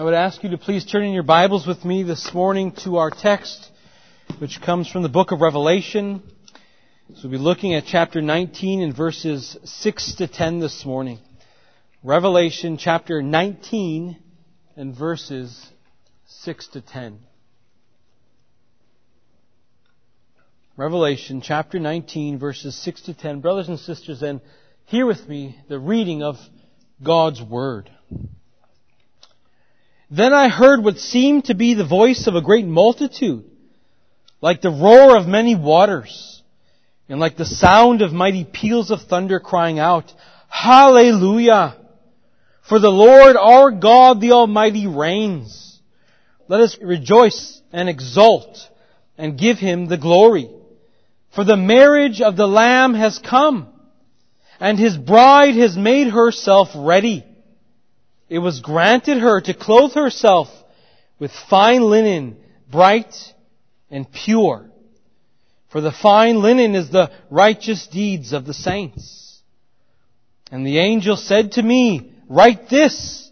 I would ask you to please turn in your Bibles with me this morning to our text, which comes from the book of Revelation. So we'll be looking at chapter 19 and verses 6 to 10 this morning. Revelation chapter 19 and verses 6 to 10. Revelation chapter 19 verses 6 to 10. Brothers and sisters, then hear with me the reading of God's Word. Then I heard what seemed to be the voice of a great multitude, like the roar of many waters, and like the sound of mighty peals of thunder crying out, Hallelujah! For the Lord our God the Almighty reigns. Let us rejoice and exult and give Him the glory. For the marriage of the Lamb has come, and His bride has made herself ready. It was granted her to clothe herself with fine linen, bright and pure. For the fine linen is the righteous deeds of the saints. And the angel said to me, write this,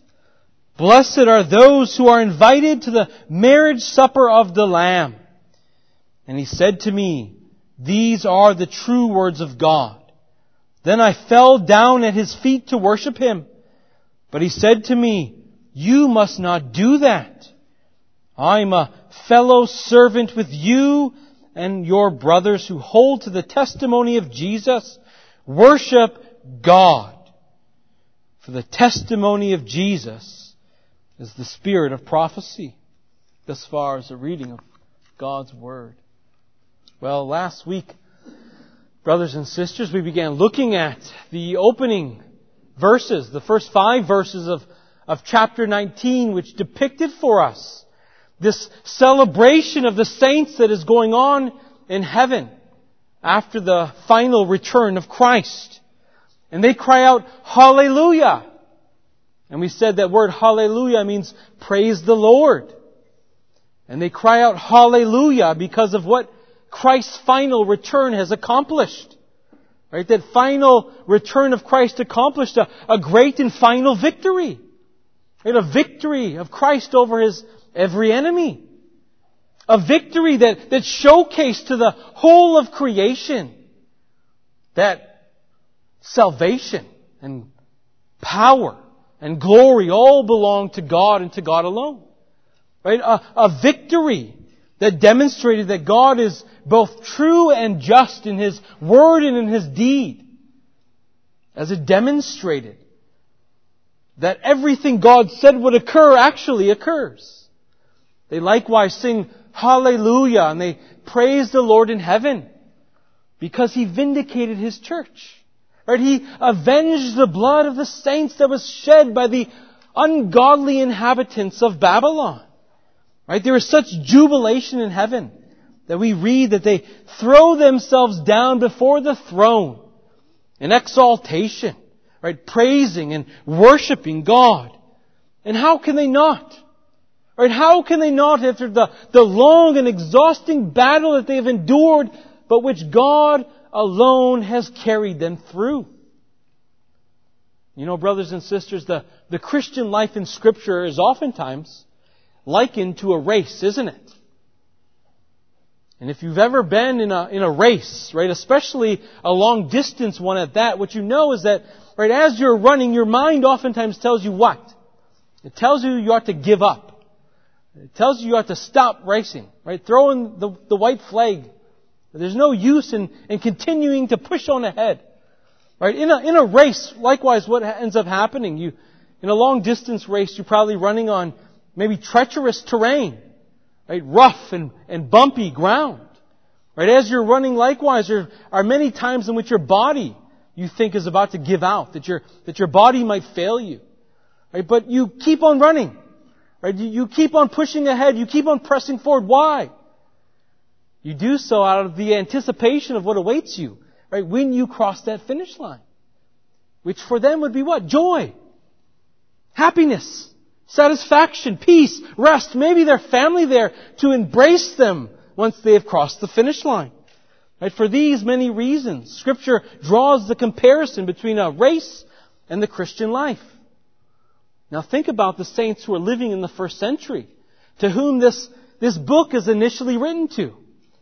Blessed are those who are invited to the marriage supper of the Lamb. And he said to me, these are the true words of God. Then I fell down at his feet to worship him. But he said to me, you must not do that. I'm a fellow servant with you and your brothers who hold to the testimony of Jesus. Worship God. For the testimony of Jesus is the spirit of prophecy. Thus far as the reading of God's Word. Well, last week, brothers and sisters, we began looking at the opening verses, the first five verses of, of chapter 19, which depicted for us this celebration of the saints that is going on in heaven after the final return of Christ. And they cry out, Hallelujah! And we said that word Hallelujah means praise the Lord. And they cry out Hallelujah because of what Christ's final return has accomplished. Right? That final return of Christ accomplished a, a great and final victory. Right? A victory of Christ over his every enemy. A victory that, that showcased to the whole of creation that salvation and power and glory all belong to God and to God alone. Right? A, a victory that demonstrated that God is both true and just in His word and in His deed. As it demonstrated that everything God said would occur actually occurs. They likewise sing hallelujah and they praise the Lord in heaven because He vindicated His church. Right? He avenged the blood of the saints that was shed by the ungodly inhabitants of Babylon. Right? There is such jubilation in heaven that we read that they throw themselves down before the throne in exaltation, right? Praising and worshiping God. And how can they not? Right? How can they not after the, the long and exhausting battle that they have endured, but which God alone has carried them through? You know, brothers and sisters, the, the Christian life in scripture is oftentimes likened to a race, isn't it? And if you've ever been in a, in a race, right, especially a long distance one at that, what you know is that, right, as you're running, your mind oftentimes tells you what? It tells you you ought to give up. It tells you you ought to stop racing, right? Throw in the, the white flag. There's no use in, in continuing to push on ahead. Right? In a, in a race, likewise, what ends up happening? You, in a long distance race, you're probably running on maybe treacherous terrain right? Rough and, and bumpy ground. Right? As you're running likewise, there are many times in which your body you think is about to give out, that your, that your body might fail you. Right? But you keep on running. Right? You, you keep on pushing ahead. You keep on pressing forward. Why? You do so out of the anticipation of what awaits you. Right? When you cross that finish line. Which for them would be what? Joy. Happiness satisfaction, peace, rest, maybe their family there to embrace them once they have crossed the finish line. Right? For these many reasons, Scripture draws the comparison between a race and the Christian life. Now think about the saints who are living in the first century, to whom this, this book is initially written to.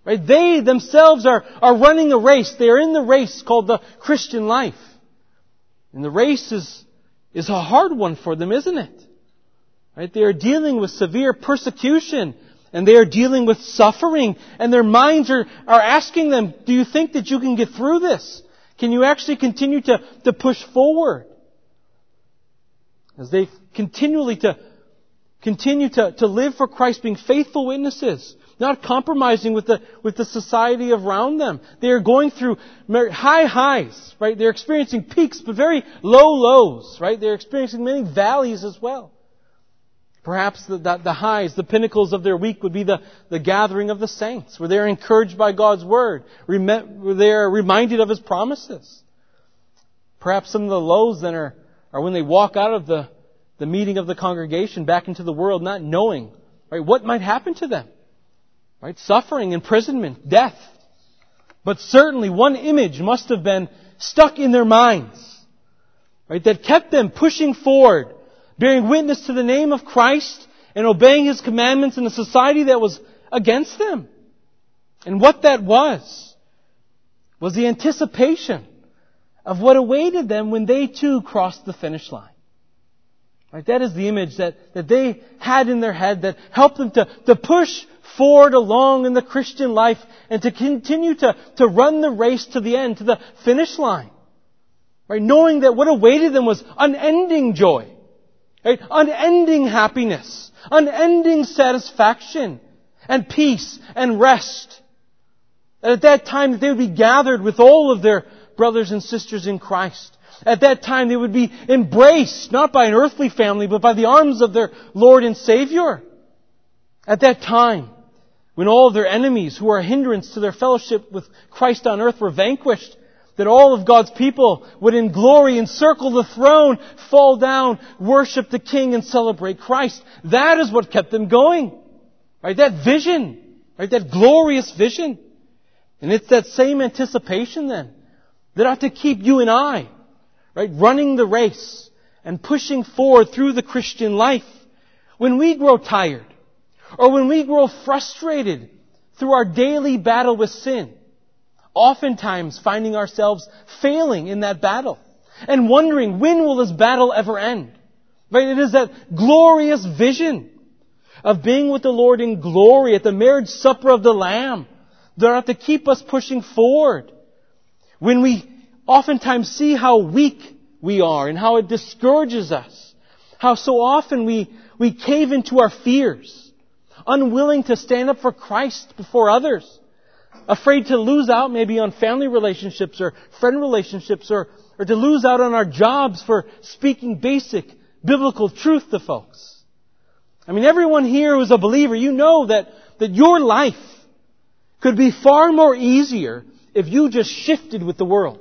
Right? They themselves are, are running a race. They are in the race called the Christian life. And the race is, is a hard one for them, isn't it? Right? They are dealing with severe persecution and they are dealing with suffering and their minds are, are asking them, do you think that you can get through this? Can you actually continue to, to push forward? As they continually to continue to, to live for Christ, being faithful witnesses, not compromising with the, with the society around them. They are going through high highs, right? They're experiencing peaks, but very low lows, right? They're experiencing many valleys as well. Perhaps the, the, the, highs, the pinnacles of their week would be the, the gathering of the saints, where they're encouraged by God's word, where they're reminded of His promises. Perhaps some of the lows then are, are when they walk out of the, the meeting of the congregation back into the world not knowing, right, what might happen to them. Right? Suffering, imprisonment, death. But certainly one image must have been stuck in their minds. Right? That kept them pushing forward, bearing witness to the name of Christ and obeying His commandments in a society that was against them. And what that was, was the anticipation of what awaited them when they too crossed the finish line. Right? That is the image that, that they had in their head that helped them to, to push forward along in the Christian life and to continue to, to run the race to the end, to the finish line. Right? Knowing that what awaited them was unending joy. Right? Unending happiness. Unending satisfaction. And peace and rest. And at that time they would be gathered with all of their brothers and sisters in Christ. At that time they would be embraced, not by an earthly family, but by the arms of their Lord and Savior. At that time, when all their enemies who are a hindrance to their fellowship with Christ on earth were vanquished, that all of God's people would in glory encircle the throne, fall down, worship the King and celebrate Christ. That is what kept them going. Right? That vision. Right? That glorious vision. And it's that same anticipation then that ought to keep you and I, right, running the race and pushing forward through the Christian life. When we grow tired, or when we grow frustrated through our daily battle with sin, oftentimes finding ourselves failing in that battle and wondering when will this battle ever end? Right? It is that glorious vision of being with the Lord in glory at the marriage supper of the Lamb that ought to keep us pushing forward. When we oftentimes see how weak we are and how it discourages us, how so often we, we cave into our fears, unwilling to stand up for Christ before others, afraid to lose out maybe on family relationships or friend relationships or, or to lose out on our jobs for speaking basic biblical truth to folks. I mean, everyone here who's a believer, you know that, that your life could be far more easier if you just shifted with the world.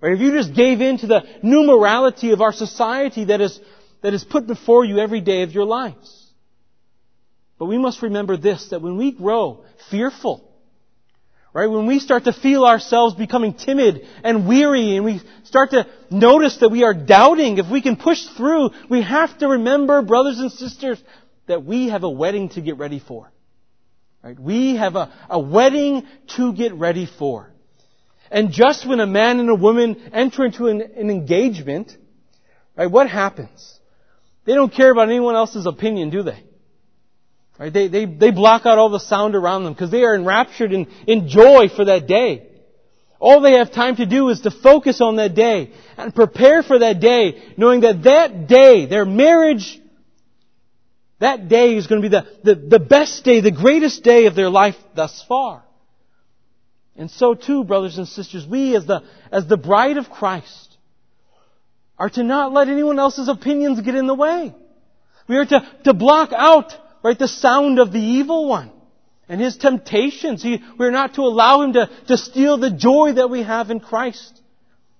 Or if you just gave in to the new morality of our society that is, that is put before you every day of your lives. But we must remember this, that when we grow fearful, right, when we start to feel ourselves becoming timid and weary and we start to notice that we are doubting if we can push through, we have to remember, brothers and sisters, that we have a wedding to get ready for. Right? We have a, a wedding to get ready for. And just when a man and a woman enter into an, an engagement, right, what happens? They don't care about anyone else's opinion, do they? Right? They, they, they block out all the sound around them because they are enraptured in, in joy for that day. All they have time to do is to focus on that day and prepare for that day, knowing that that day, their marriage, that day is going to be the, the, the best day, the greatest day of their life thus far. And so too, brothers and sisters, we as the, as the bride of Christ are to not let anyone else's opinions get in the way. We are to, to block out right? The sound of the evil one and his temptations. He, we're not to allow him to, to steal the joy that we have in Christ.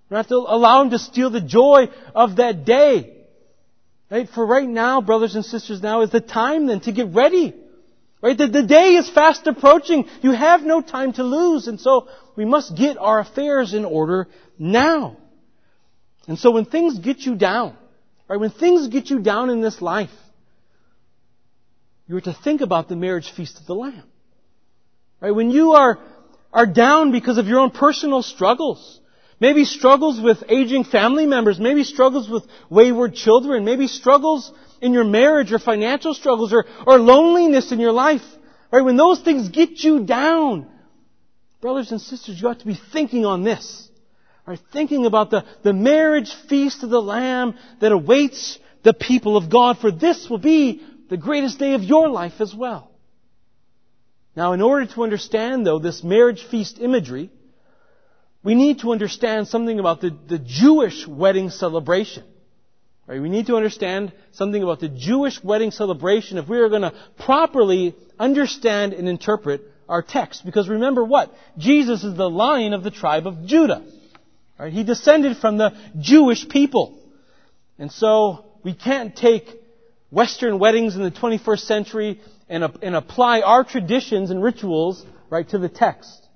We're not to allow him to steal the joy of that day. Right? For right now, brothers and sisters, now is the time then to get ready. Right? The, the day is fast approaching. You have no time to lose. And so we must get our affairs in order now. And so when things get you down, right, when things get you down in this life, you are to think about the marriage feast of the Lamb. Right? When you are, are down because of your own personal struggles, maybe struggles with aging family members, maybe struggles with wayward children, maybe struggles in your marriage or financial struggles or, or loneliness in your life, right? When those things get you down, brothers and sisters, you ought to be thinking on this. Right? Thinking about the, the marriage feast of the Lamb that awaits the people of God, for this will be the greatest day of your life as well. Now, in order to understand, though, this marriage feast imagery, we need to understand something about the, the Jewish wedding celebration. Right? We need to understand something about the Jewish wedding celebration if we are going to properly understand and interpret our text. Because remember what? Jesus is the lion of the tribe of Judah. Right? He descended from the Jewish people. And so we can't take Western weddings in the 21st century and, and apply our traditions and rituals right to the text.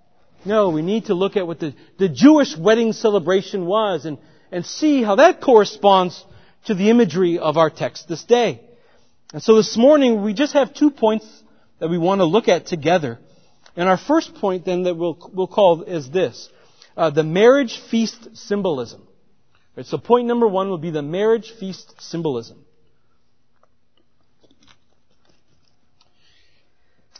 No, we need to look at what the, the Jewish wedding celebration was and, and see how that corresponds to the imagery of our text this day. And so this morning we just have two points that we want to look at together. And our first point then that we'll, we'll call is this. Uh, the marriage feast symbolism. Right, so point number one will be the marriage feast symbolism.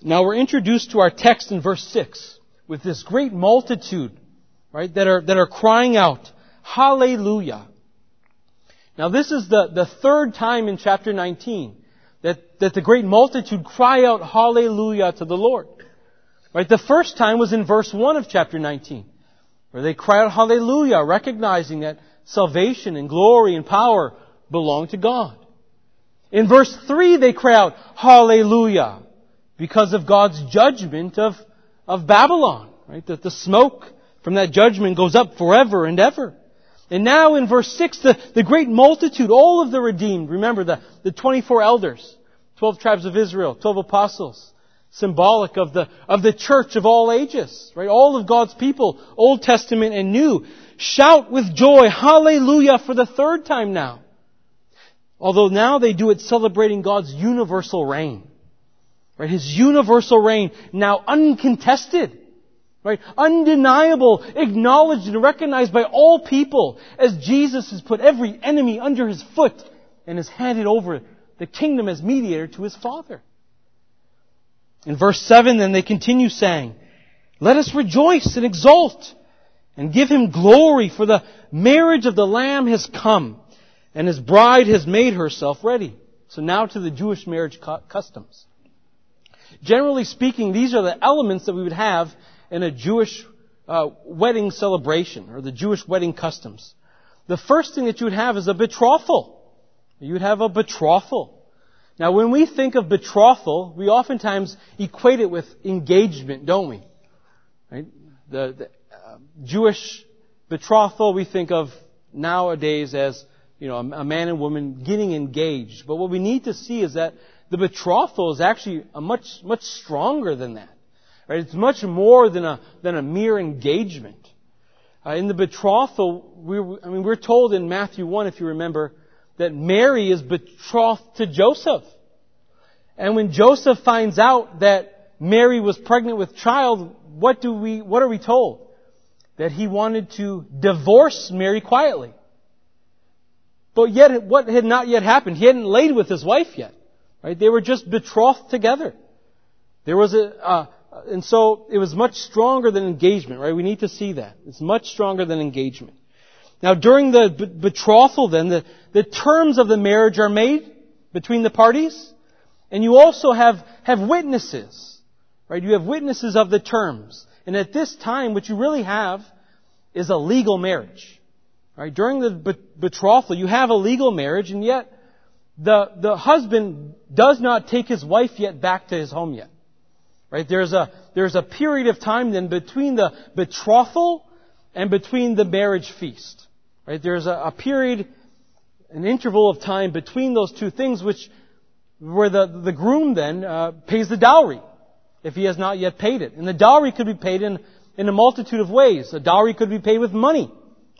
Now we're introduced to our text in verse 6 with this great multitude, right, that are, that are crying out, Hallelujah. Now this is the, the third time in chapter 19 that, that the great multitude cry out hallelujah to the Lord. Right? The first time was in verse 1 of chapter 19, where they cry out hallelujah, recognizing that salvation and glory and power belong to God. In verse 3 they cry out hallelujah because of God's judgment of, of Babylon. Right? That the smoke from that judgment goes up forever and ever. And now in verse 6, the, the great multitude, all of the redeemed, remember the, the 24 elders, 12 tribes of Israel, 12 apostles, symbolic of the, of the church of all ages, right? All of God's people, Old Testament and New, shout with joy, hallelujah, for the third time now. Although now they do it celebrating God's universal reign. Right? His universal reign, now uncontested. Right? Undeniable, acknowledged and recognized by all people as Jesus has put every enemy under his foot and has handed over the kingdom as mediator to his Father. In verse 7 then they continue saying, Let us rejoice and exult and give him glory for the marriage of the Lamb has come and his bride has made herself ready. So now to the Jewish marriage customs. Generally speaking, these are the elements that we would have in a Jewish uh, wedding celebration or the Jewish wedding customs. The first thing that you would have is a betrothal. You would have a betrothal. Now, when we think of betrothal, we oftentimes equate it with engagement, don't we? Right? The, the uh, Jewish betrothal we think of nowadays as you know a, a man and woman getting engaged. But what we need to see is that the betrothal is actually a much much stronger than that. Right? It's much more than a, than a mere engagement. Uh, in the betrothal, we, I mean, we're told in Matthew 1, if you remember, that Mary is betrothed to Joseph. And when Joseph finds out that Mary was pregnant with child, what do we, what are we told? That he wanted to divorce Mary quietly. But yet, what had not yet happened? He hadn't laid with his wife yet. Right? They were just betrothed together. There was a, a, and so it was much stronger than engagement, right? We need to see that. It's much stronger than engagement. Now during the betrothal then, the, the terms of the marriage are made between the parties, and you also have, have witnesses, right? You have witnesses of the terms. And at this time, what you really have is a legal marriage. Right? During the betrothal, you have a legal marriage, and yet the, the husband does not take his wife yet back to his home yet. Right? There's a, there's a period of time then between the betrothal and between the marriage feast. Right? There's a, a period, an interval of time between those two things which, where the, the groom then uh, pays the dowry if he has not yet paid it. And the dowry could be paid in, in a multitude of ways. A dowry could be paid with money,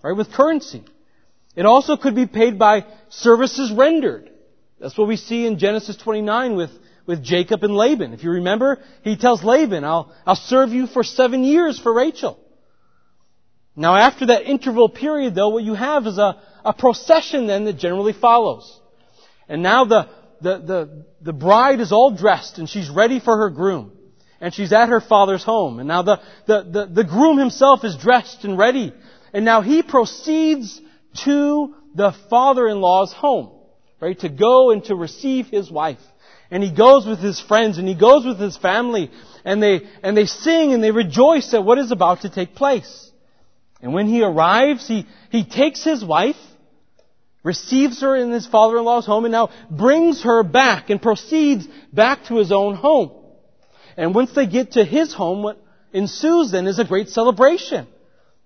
right? With currency. It also could be paid by services rendered. That's what we see in Genesis 29 with, with Jacob and Laban. If you remember, he tells Laban, I'll, I'll serve you for seven years for Rachel. Now after that interval period though, what you have is a, a procession then that generally follows. And now the, the, the, the bride is all dressed and she's ready for her groom. And she's at her father's home. And now the, the, the, the groom himself is dressed and ready. And now he proceeds to the father-in-law's home, right? To go and to receive his wife. And he goes with his friends and he goes with his family and they, and they sing and they rejoice at what is about to take place. And when he arrives, he, he takes his wife receives her in his father-in-law's home and now brings her back and proceeds back to his own home. And once they get to his home, what ensues then is a great celebration.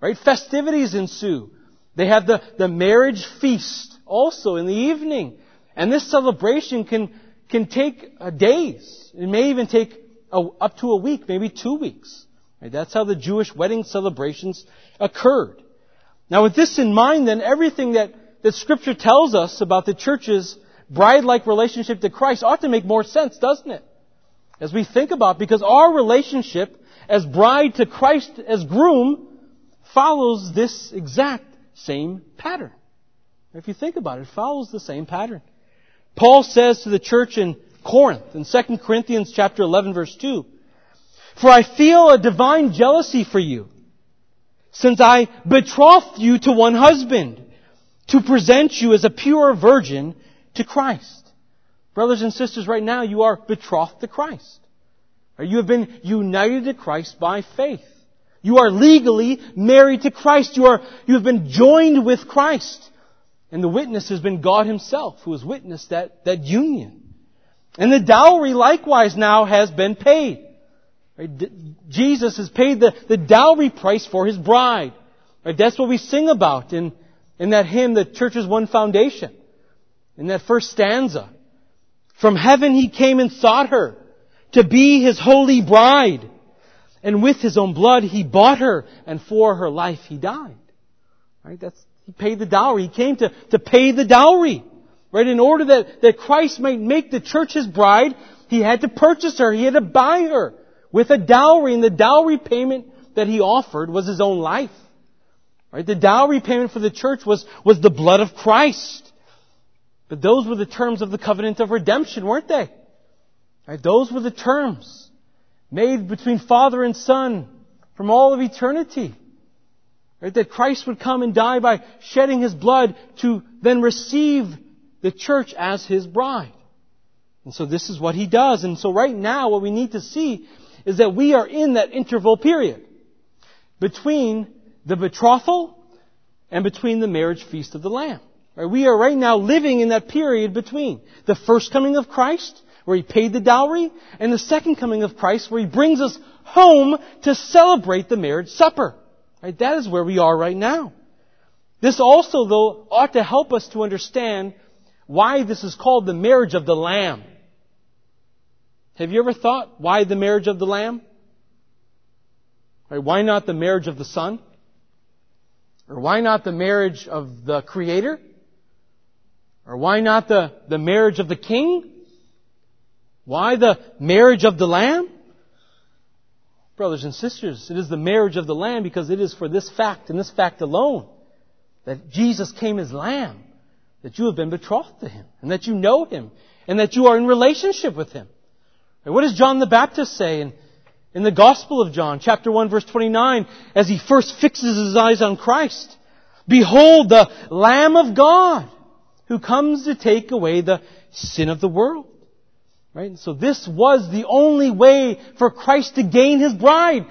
Right? Festivities ensue. They have the, the marriage feast also in the evening. And this celebration can, can take uh, days. It may even take up to a week, maybe two weeks. That's how the Jewish wedding celebrations occurred. Now with this in mind then, everything that that Scripture tells us about the church's bride-like relationship to Christ ought to make more sense, doesn't it? As we think about, because our relationship as bride to Christ as groom follows this exact same pattern. If you think about it, it follows the same pattern. Paul says to the church in Corinth in 2 Corinthians chapter 11 verse 2, For I feel a divine jealousy for you, since I betrothed you to one husband, to present you as a pure virgin to Christ. Brothers and sisters, right now you are betrothed to Christ. You have been united to Christ by faith. You are legally married to Christ. You are, you have been joined with Christ. And the witness has been God Himself who has witnessed that, that union. And the dowry likewise now has been paid. Right? Jesus has paid the, the dowry price for His bride. Right? That's what we sing about in, in that hymn, the church's one foundation. In that first stanza. From heaven he came and sought her to be his holy bride. And with his own blood he bought her and for her life he died. Right? That's, he paid the dowry. He came to, to pay the dowry. Right? In order that, that Christ might make the church his bride, he had to purchase her. He had to buy her with a dowry. And the dowry payment that he offered was his own life. Right? The dowry payment for the church was, was the blood of Christ. But those were the terms of the covenant of redemption, weren't they? Right? Those were the terms made between Father and Son from all of eternity. Right? That Christ would come and die by shedding His blood to then receive the church as His bride. And so this is what He does. And so right now what we need to see is that we are in that interval period between the betrothal and between the marriage feast of the Lamb. Right? We are right now living in that period between the first coming of Christ, where He paid the dowry, and the second coming of Christ, where He brings us home to celebrate the marriage supper. Right? That is where we are right now. This also, though, ought to help us to understand why this is called the marriage of the Lamb. Have you ever thought why the marriage of the Lamb? Right? Why not the marriage of the Son? Or why not the marriage of the Creator? Or why not the, the marriage of the King? Why the marriage of the Lamb? Brothers and sisters, it is the marriage of the Lamb because it is for this fact and this fact alone that Jesus came as Lamb, that you have been betrothed to Him, and that you know Him, and that you are in relationship with Him. What does John the Baptist say in in the Gospel of John, chapter 1 verse 29, as he first fixes his eyes on Christ. Behold the Lamb of God who comes to take away the sin of the world. Right? So this was the only way for Christ to gain his bride.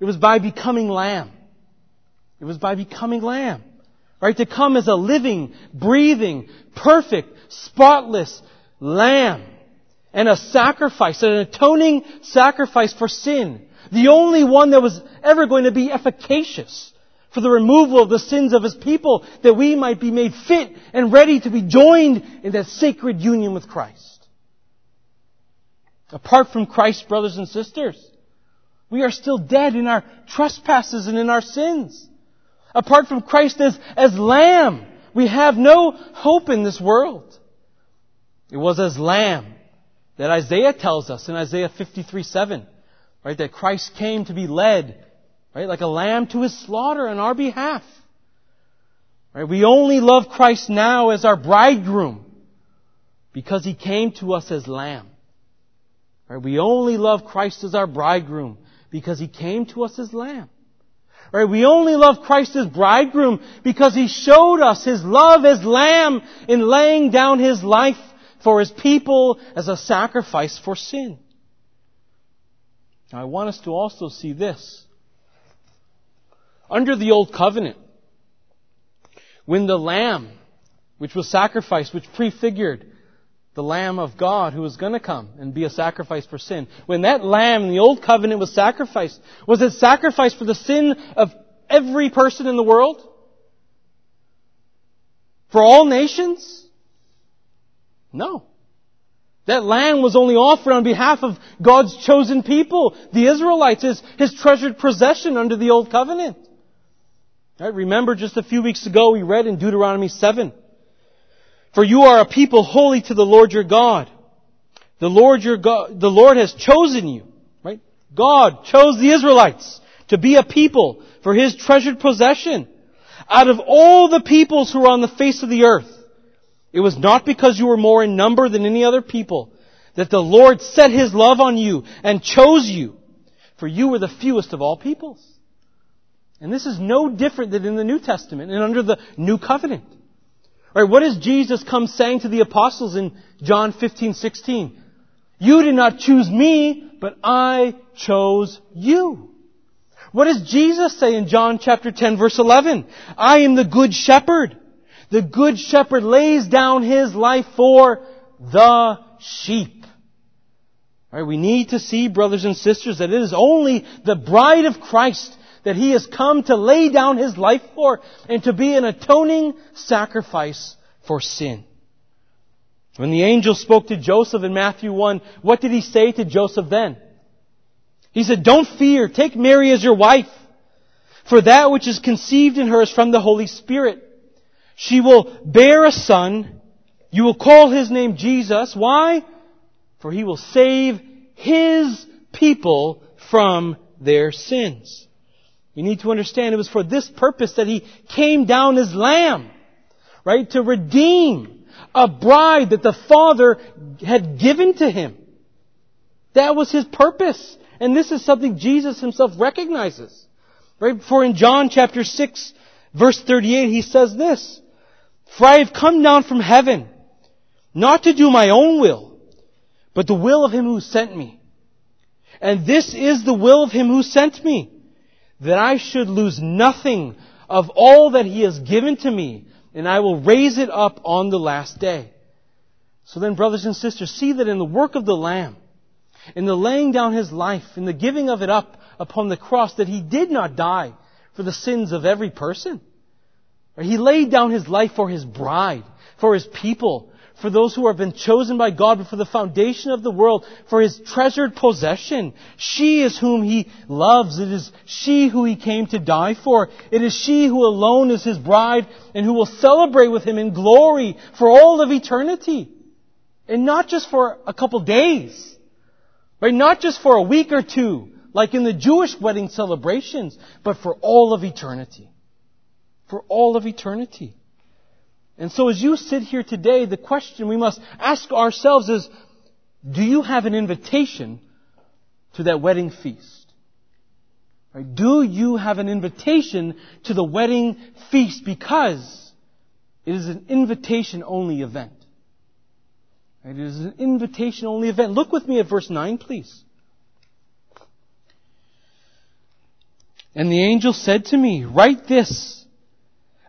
It was by becoming lamb. It was by becoming lamb. Right? To come as a living, breathing, perfect, spotless lamb and a sacrifice, an atoning sacrifice for sin. The only one that was ever going to be efficacious for the removal of the sins of His people that we might be made fit and ready to be joined in that sacred union with Christ. Apart from Christ, brothers and sisters, we are still dead in our trespasses and in our sins. Apart from Christ as, as Lamb, We have no hope in this world. It was as lamb that Isaiah tells us in Isaiah 53 7, right, that Christ came to be led, right, like a lamb to his slaughter on our behalf. Right, we only love Christ now as our bridegroom because he came to us as lamb. Right, we only love Christ as our bridegroom because he came to us as lamb. Right? We only love Christ as bridegroom because he showed us his love as lamb in laying down his life for his people as a sacrifice for sin. Now I want us to also see this. Under the old covenant, when the lamb, which was sacrificed, which prefigured the Lamb of God who was going to come and be a sacrifice for sin. When that Lamb in the Old Covenant was sacrificed, was it sacrificed for the sin of every person in the world? For all nations? No. That lamb was only offered on behalf of God's chosen people, the Israelites, his, his treasured possession under the Old Covenant. Right, remember just a few weeks ago we read in Deuteronomy 7 for you are a people holy to the Lord your God. The Lord your God, the Lord has chosen you, right? God chose the Israelites to be a people for His treasured possession. Out of all the peoples who are on the face of the earth, it was not because you were more in number than any other people that the Lord set His love on you and chose you, for you were the fewest of all peoples. And this is no different than in the New Testament and under the New Covenant. Right, what does Jesus come saying to the apostles in John 15, 16? You did not choose me, but I chose you. What does Jesus say in John chapter 10 verse 11? I am the good shepherd. The good shepherd lays down his life for the sheep. Right, we need to see, brothers and sisters, that it is only the bride of Christ that He has come to lay down His life for and to be an atoning sacrifice for sin. When the angel spoke to Joseph in Matthew 1, what did he say to Joseph then? He said, Don't fear, take Mary as your wife, for that which is conceived in her is from the Holy Spirit. She will bear a son. You will call his name Jesus. Why? For he will save his people from their sins. You need to understand it was for this purpose that he came down as lamb, right? To redeem a bride that the Father had given to him. That was his purpose. And this is something Jesus himself recognizes. Right? For in John chapter 6 verse 38 he says this, For I have come down from heaven, not to do my own will, but the will of him who sent me. And this is the will of him who sent me that I should lose nothing of all that he has given to me, and I will raise it up on the last day. So then, brothers and sisters, see that in the work of the Lamb, in the laying down his life, in the giving of it up upon the cross, that he did not die for the sins of every person. He laid down his life for his bride, for his people, for those who have been chosen by God before the foundation of the world, for His treasured possession. She is whom He loves. It is she who He came to die for. It is she who alone is His bride and who will celebrate with Him in glory for all of eternity. And not just for a couple days. Right? Not just for a week or two, like in the Jewish wedding celebrations, but for all of eternity. For all of eternity. And so as you sit here today, the question we must ask ourselves is, do you have an invitation to that wedding feast? Right? Do you have an invitation to the wedding feast because it is an invitation only event? Right? It is an invitation only event. Look with me at verse 9, please. And the angel said to me, Write this.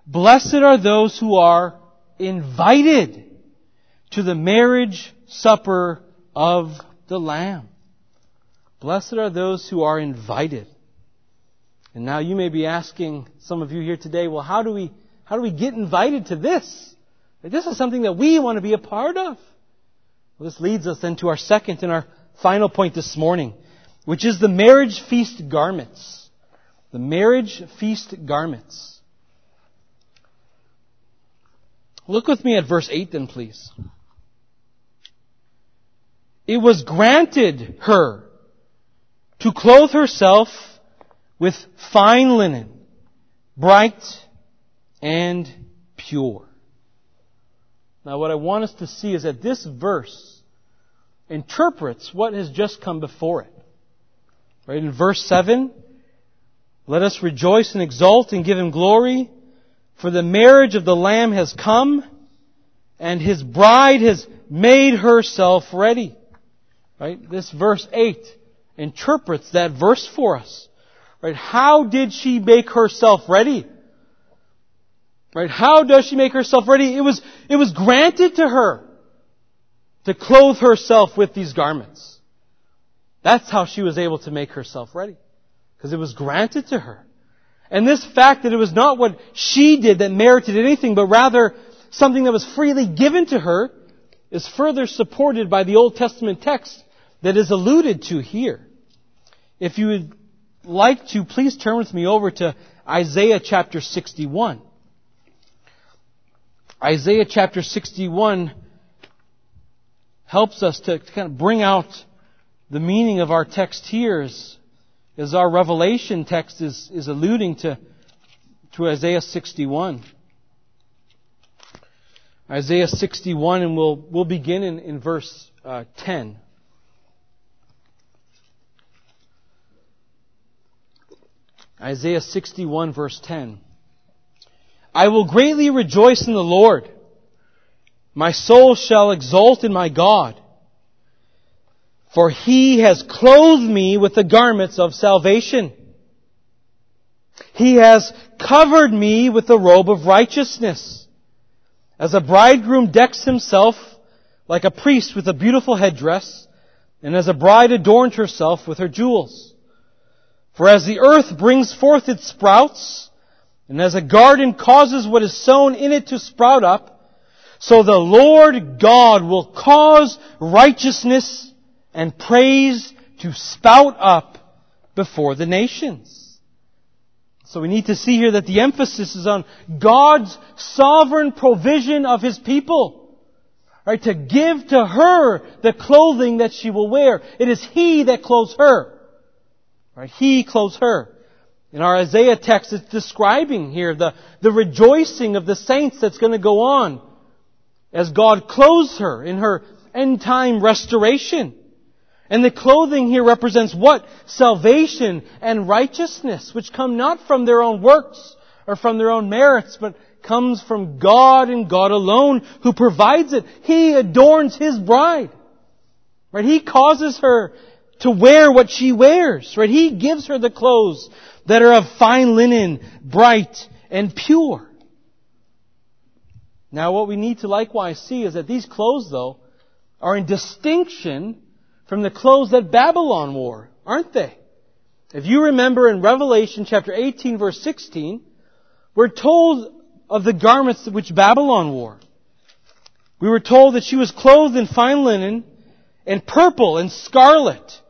Blessed are those who are invited to the marriage supper of the Lamb. Blessed are those who are invited. And now you may be asking, some of you here today, well, how do we, how do we get invited to this? This is something that we want to be a part of. Well, this leads us then to our second and our final point this morning, which is the marriage feast garments. The marriage feast garments. Look with me at verse 8 then, please. It was granted her to clothe herself with fine linen, bright and pure. Now what I want us to see is that this verse interprets what has just come before it. Right in verse 7, let us rejoice and exult and give him glory, for the marriage of the Lamb has come, and his bride has made herself ready. Right? This verse 8 interprets that verse for us. Right? How did she make herself ready? Right? How does she make herself ready? It was, it was granted to her to clothe herself with these garments. That's how she was able to make herself ready. Because it was granted to her. And this fact that it was not what she did that merited anything, but rather something that was freely given to her, is further supported by the Old Testament text that is alluded to here. If you would like to, please turn with me over to Isaiah chapter 61. Isaiah chapter 61 helps us to kind of bring out the meaning of our text here as our Revelation text is, is alluding to, to Isaiah 61. Isaiah 61, and we'll, we'll begin in, in verse uh, 10. Isaiah 61 verse 10. I will greatly rejoice in the Lord. My soul shall exult in my God. For he has clothed me with the garments of salvation. He has covered me with the robe of righteousness. As a bridegroom decks himself like a priest with a beautiful headdress, and as a bride adorned herself with her jewels. For as the earth brings forth its sprouts, and as a garden causes what is sown in it to sprout up, so the Lord God will cause righteousness and praise to spout up before the nations. So we need to see here that the emphasis is on God's sovereign provision of His people. Right, to give to her the clothing that she will wear. It is He that clothes her. Right? He clothes her. In our Isaiah text, it's describing here the, the rejoicing of the saints that's going to go on as God clothes her in her end time restoration. And the clothing here represents what? Salvation and righteousness, which come not from their own works or from their own merits, but comes from God and God alone who provides it. He adorns His bride. Right? He causes her to wear what she wears, right? He gives her the clothes that are of fine linen, bright and pure. Now what we need to likewise see is that these clothes though are in distinction from the clothes that Babylon wore, aren't they? If you remember in Revelation chapter 18 verse 16, we're told of the garments which Babylon wore. We were told that she was clothed in fine linen and purple and scarlet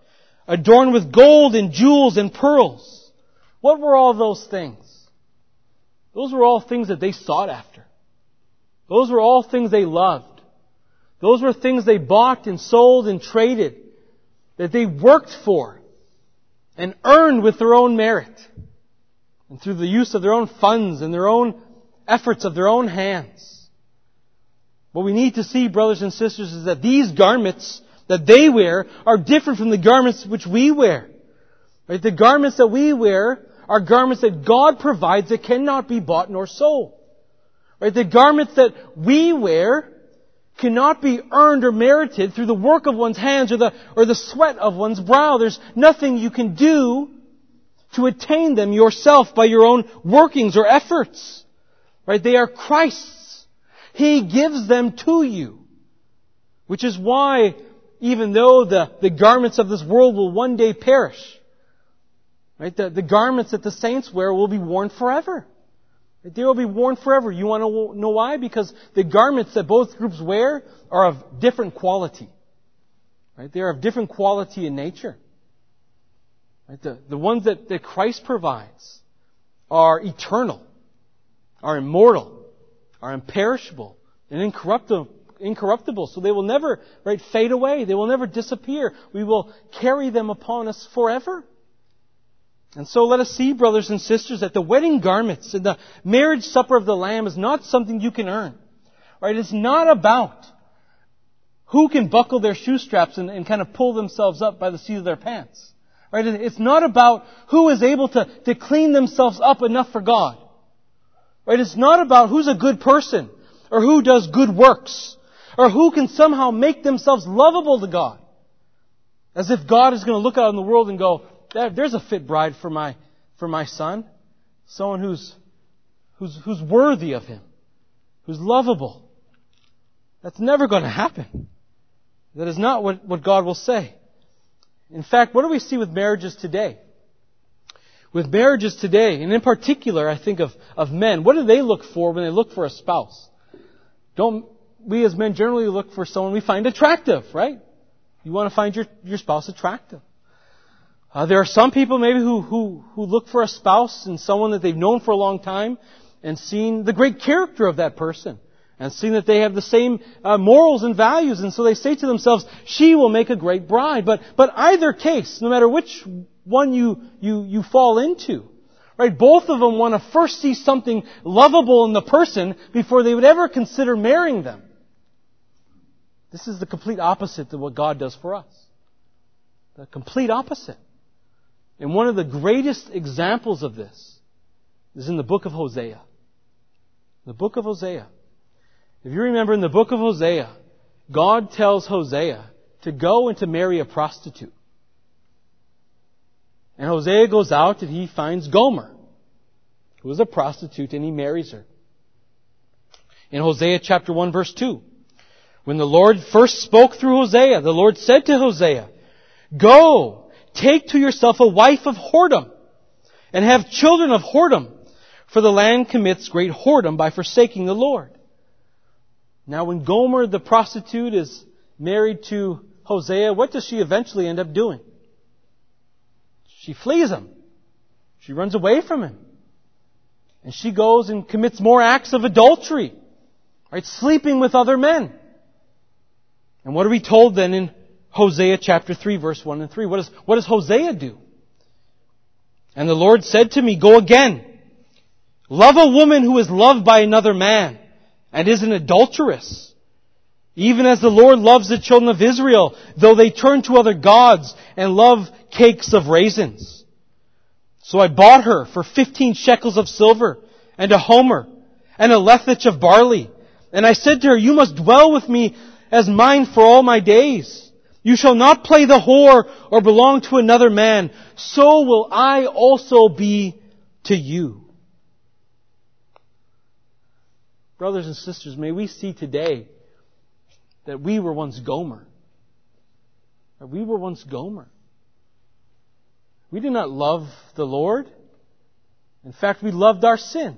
adorned with gold and jewels and pearls. What were all those things? Those were all things that they sought after. Those were all things they loved. Those were things they bought and sold and traded, that they worked for and earned with their own merit and through the use of their own funds and their own efforts of their own hands. What we need to see, brothers and sisters, is that these garments that they wear are different from the garments which we wear. Right? The garments that we wear are garments that God provides that cannot be bought nor sold. Right? The garments that we wear cannot be earned or merited through the work of one's hands or the, or the sweat of one's brow. There's nothing you can do to attain them yourself by your own workings or efforts. Right? They are Christ's. He gives them to you. Which is why even though the, the garments of this world will one day perish. Right? The, the garments that the saints wear will be worn forever. They will be worn forever. You want to know why? Because the garments that both groups wear are of different quality. Right? They are of different quality in nature. Right? The, the ones that, that Christ provides are eternal, are immortal, are imperishable, and incorruptible, incorruptible, so they will never, right, fade away. They will never disappear. We will carry them upon us forever. And so let us see, brothers and sisters, that the wedding garments and the marriage supper of the Lamb is not something you can earn. Right? It's not about who can buckle their shoe straps and, and kind of pull themselves up by the seat of their pants. Right? It's not about who is able to, to clean themselves up enough for God. Right? It's not about who's a good person or who does good works or who can somehow make themselves lovable to God. As if God is going to look out in the world and go, there's a fit bride for my, for my son. Someone who's, who's, who's worthy of him. Who's lovable. That's never going to happen. That is not what, what God will say. In fact, what do we see with marriages today? With marriages today, and in particular, I think of, of men, what do they look for when they look for a spouse? Don't, we as men generally look for someone we find attractive, right? You want to find your, your spouse attractive. Uh, there are some people maybe who, who, who look for a spouse and someone that they've known for a long time and seen the great character of that person and seen that they have the same uh, morals and values, and so they say to themselves, "She will make a great bride." But but either case, no matter which one you you you fall into, right? Both of them want to first see something lovable in the person before they would ever consider marrying them. This is the complete opposite of what God does for us. The complete opposite. And one of the greatest examples of this is in the book of Hosea. The book of Hosea. If you remember in the book of Hosea, God tells Hosea to go and to marry a prostitute. And Hosea goes out and he finds Gomer, who is a prostitute, and he marries her. In Hosea chapter 1 verse 2, when the Lord first spoke through Hosea, the Lord said to Hosea, Go, take to yourself a wife of whoredom, and have children of whoredom, for the land commits great whoredom by forsaking the Lord. Now when Gomer the prostitute is married to Hosea, what does she eventually end up doing? She flees him. She runs away from him. And she goes and commits more acts of adultery. Right? Sleeping with other men. And what are we told then in Hosea chapter 3 verse 1 and 3? What does, what does Hosea do? And the Lord said to me, go again. Love a woman who is loved by another man and is an adulteress. Even as the Lord loves the children of Israel, though they turn to other gods and love cakes of raisins. So I bought her for fifteen shekels of silver and a homer and a lethech of barley. And I said to her, you must dwell with me as mine for all my days. You shall not play the whore or belong to another man. So will I also be to you. Brothers and sisters, may we see today that we were once Gomer. That we were once Gomer. We did not love the Lord. In fact, we loved our sin.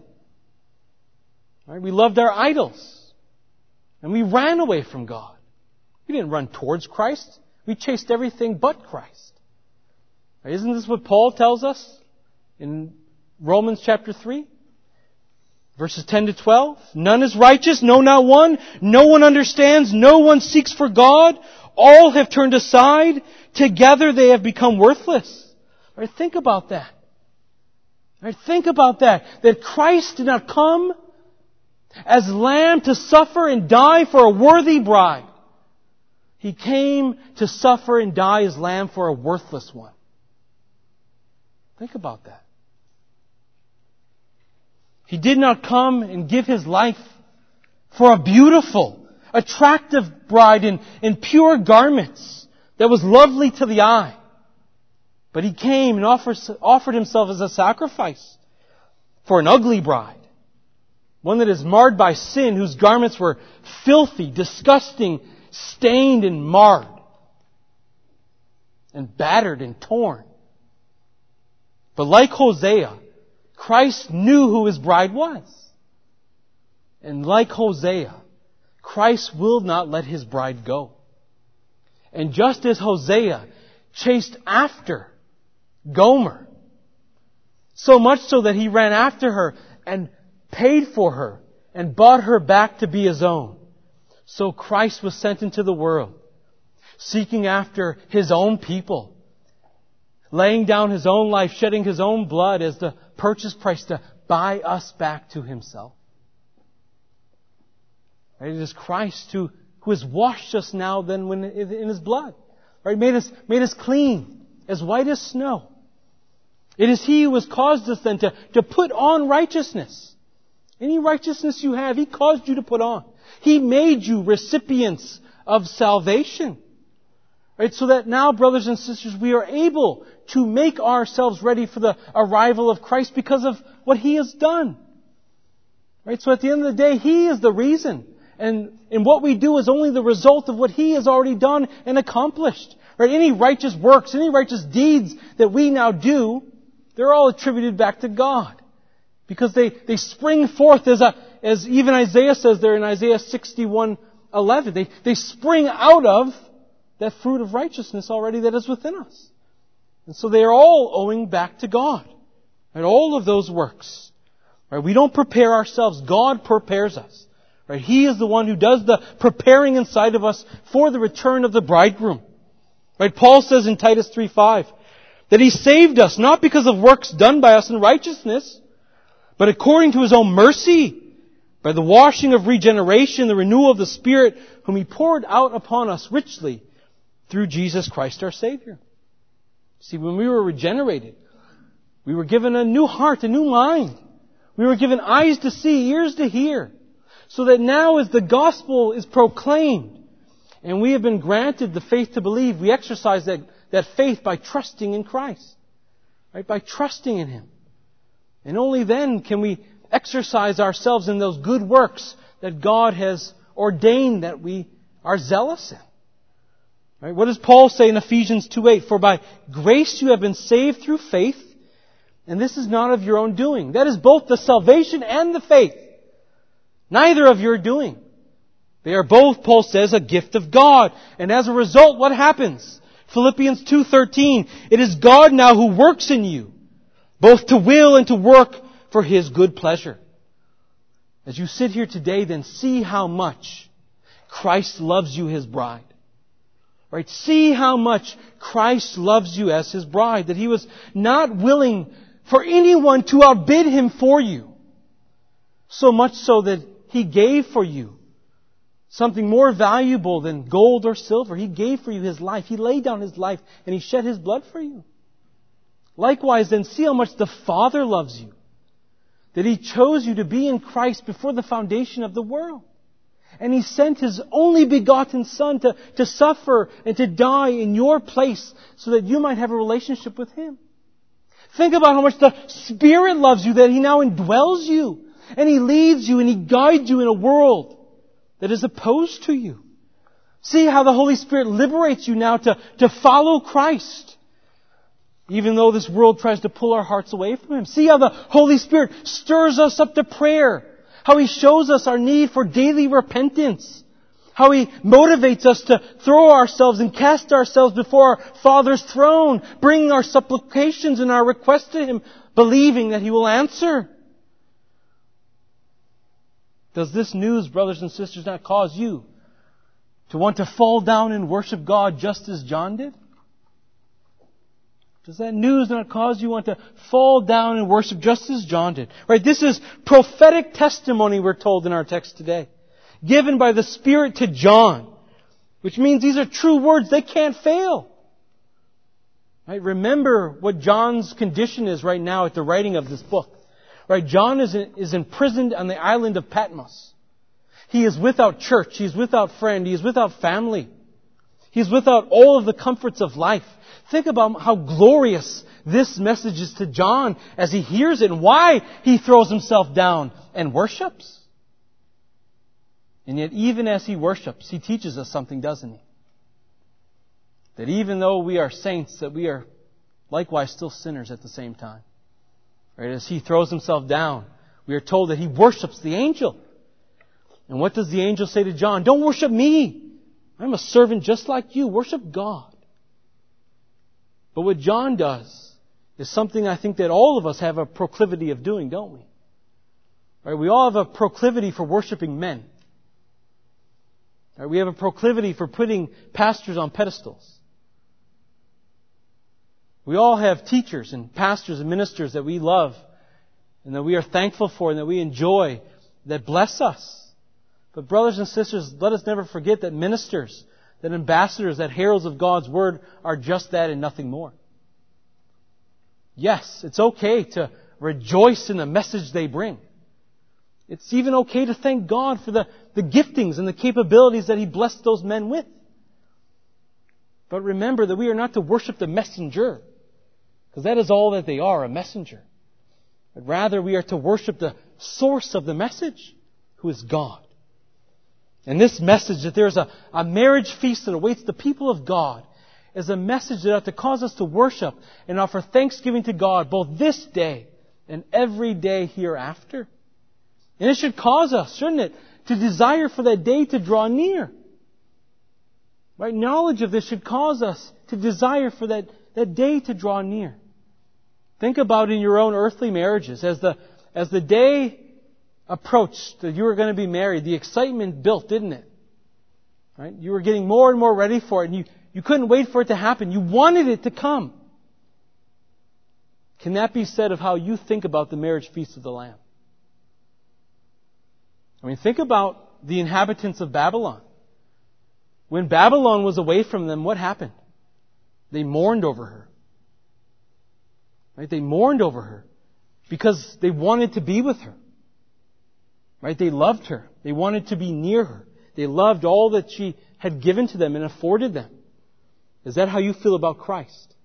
Right? We loved our idols. And we ran away from God. We didn't run towards Christ. We chased everything but Christ. Isn't this what Paul tells us in Romans chapter 3? Verses 10 to 12. None is righteous, no not one. No one understands, no one seeks for God. All have turned aside. Together they have become worthless. Right, think about that. Right, think about that. That Christ did not come as lamb to suffer and die for a worthy bride. He came to suffer and die as lamb for a worthless one. Think about that. He did not come and give his life for a beautiful, attractive bride in, in pure garments that was lovely to the eye. But he came and offered, offered himself as a sacrifice for an ugly bride. One that is marred by sin, whose garments were filthy, disgusting, stained and marred, and battered and torn. But like Hosea, Christ knew who his bride was. And like Hosea, Christ will not let his bride go. And just as Hosea chased after Gomer, so much so that he ran after her and paid for her and bought her back to be his own. So Christ was sent into the world, seeking after His own people, laying down His own life, shedding His own blood as the purchase price to buy us back to Himself. Right? It is Christ who, who has washed us now then when, in His blood. Right? Made us, made us clean, as white as snow. It is He who has caused us then to, to put on righteousness. Any righteousness you have, He caused you to put on. He made you recipients of salvation. Right? So that now, brothers and sisters, we are able to make ourselves ready for the arrival of Christ because of what He has done. Right? So at the end of the day, He is the reason. And, and what we do is only the result of what He has already done and accomplished. Right? Any righteous works, any righteous deeds that we now do, they're all attributed back to God. Because they, they spring forth as a, as even Isaiah says there in Isaiah 61, 11. They, they spring out of that fruit of righteousness already that is within us. And so they are all owing back to God. And all of those works. Right? We don't prepare ourselves. God prepares us. Right? He is the one who does the preparing inside of us for the return of the bridegroom. Right? Paul says in Titus 3:5 that he saved us not because of works done by us in righteousness, but according to his own mercy, by the washing of regeneration, the renewal of the Spirit, whom he poured out upon us richly through Jesus Christ our Savior. See, when we were regenerated, we were given a new heart, a new mind. We were given eyes to see, ears to hear. So that now as the gospel is proclaimed, and we have been granted the faith to believe, we exercise that, that faith by trusting in Christ. Right? By trusting in Him. And only then can we exercise ourselves in those good works that God has ordained that we are zealous in. Right? What does Paul say in Ephesians 2.8? For by grace you have been saved through faith, and this is not of your own doing. That is both the salvation and the faith. Neither of your doing. They are both, Paul says, a gift of God. And as a result, what happens? Philippians 2.13, it is God now who works in you, both to will and to work for His good pleasure. As you sit here today, then see how much Christ loves you, His bride. Right? See how much Christ loves you as His bride, that He was not willing for anyone to outbid Him for you. So much so that he gave for you something more valuable than gold or silver. He gave for you His life. He laid down His life and He shed His blood for you. Likewise, then see how much the Father loves you. That He chose you to be in Christ before the foundation of the world. And He sent His only begotten Son to, to suffer and to die in your place so that you might have a relationship with Him. Think about how much the Spirit loves you, that He now indwells you. And He leads you and He guides you in a world that is opposed to you. See how the Holy Spirit liberates you now to, to follow Christ. Even though this world tries to pull our hearts away from Him. See how the Holy Spirit stirs us up to prayer. How He shows us our need for daily repentance. How He motivates us to throw ourselves and cast ourselves before our Father's throne, bringing our supplications and our requests to Him, believing that He will answer. Does this news, brothers and sisters, not cause you to want to fall down and worship God just as John did? Does that news not cause you want to fall down and worship just as John did? Right? This is prophetic testimony we're told in our text today. Given by the Spirit to John. Which means these are true words. They can't fail. Right? Remember what John's condition is right now at the writing of this book. Right? John is, is imprisoned on the island of Patmos. He is without church. He is without friend. He is without family. He is without all of the comforts of life. Think about how glorious this message is to John as he hears it and why he throws himself down and worships. And yet, even as he worships, he teaches us something, doesn't he? That even though we are saints, that we are likewise still sinners at the same time. Right? As he throws himself down, we are told that he worships the angel. And what does the angel say to John? Don't worship me. I'm a servant just like you. Worship God. But what John does is something I think that all of us have a proclivity of doing, don't we? Right? We all have a proclivity for worshiping men. Right? We have a proclivity for putting pastors on pedestals. We all have teachers and pastors and ministers that we love and that we are thankful for and that we enjoy that bless us. But brothers and sisters, let us never forget that ministers, that ambassadors, that heralds of God's Word are just that and nothing more. Yes, it's okay to rejoice in the message they bring. It's even okay to thank God for the, the giftings and the capabilities that He blessed those men with. But remember that we are not to worship the messenger, because that is all that they are, a messenger. But rather we are to worship the source of the message, who is God. And this message that there's a, a marriage feast that awaits the people of God is a message that ought to cause us to worship and offer thanksgiving to God both this day and every day hereafter. And it should cause us, shouldn't it, to desire for that day to draw near. Right? Knowledge of this should cause us to desire for that, that day to draw near. Think about in your own earthly marriages as the, as the day approached that you were going to be married, the excitement built, didn't it? Right? You were getting more and more ready for it, and you, you couldn't wait for it to happen. You wanted it to come. Can that be said of how you think about the marriage feast of the Lamb? I mean, think about the inhabitants of Babylon. When Babylon was away from them, what happened? They mourned over her. Right? They mourned over her because they wanted to be with her. Right? They loved her. They wanted to be near her. They loved all that she had given to them and afforded them. Is that how you feel about Christ?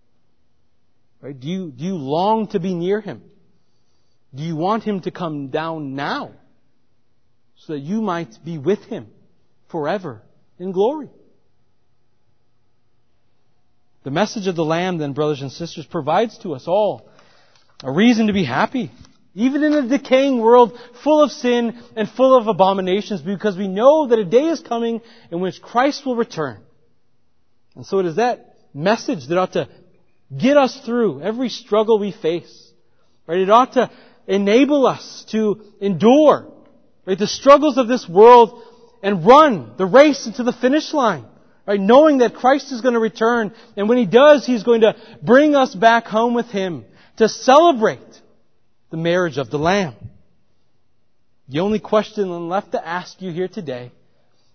Right? Do you, do you long to be near Him? Do you want Him to come down now so that you might be with Him forever in glory? The message of the Lamb, then, brothers and sisters, provides to us all a reason to be happy. Even in a decaying world full of sin and full of abominations, because we know that a day is coming in which Christ will return. And so it is that message that ought to get us through every struggle we face. Right? It ought to enable us to endure right, the struggles of this world and run the race into the finish line. Right? Knowing that Christ is going to return, and when He does, He's going to bring us back home with Him to celebrate the marriage of the Lamb. The only question left to ask you here today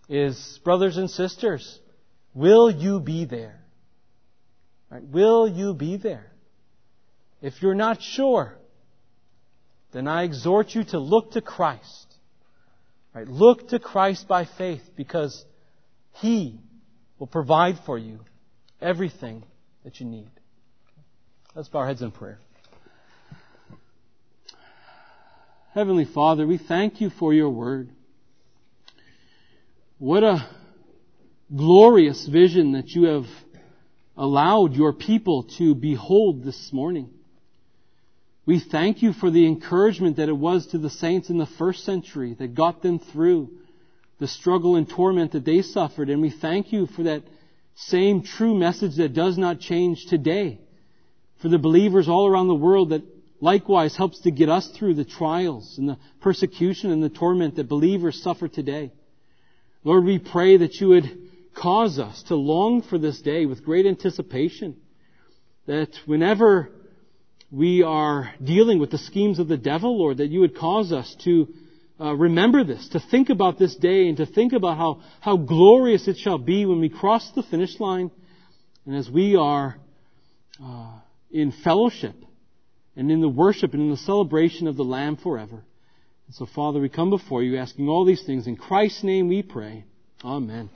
is, brothers and sisters, will you be there? Right? Will you be there? If you're not sure, then I exhort you to look to Christ. Right? Look to Christ by faith because He will provide for you everything that you need. Let's bow our heads in prayer. Heavenly Father, we thank you for your word. What a glorious vision that you have allowed your people to behold this morning. We thank you for the encouragement that it was to the saints in the first century that got them through the struggle and torment that they suffered. And we thank you for that same true message that does not change today for the believers all around the world that likewise helps to get us through the trials and the persecution and the torment that believers suffer today. Lord, we pray that you would cause us to long for this day with great anticipation. That whenever we are dealing with the schemes of the devil, Lord, that you would cause us to uh, remember this, to think about this day and to think about how, how glorious it shall be when we cross the finish line and as we are uh, in fellowship and in the worship and in the celebration of the Lamb forever. And so, Father, we come before you asking all these things. In Christ's name we pray. Amen.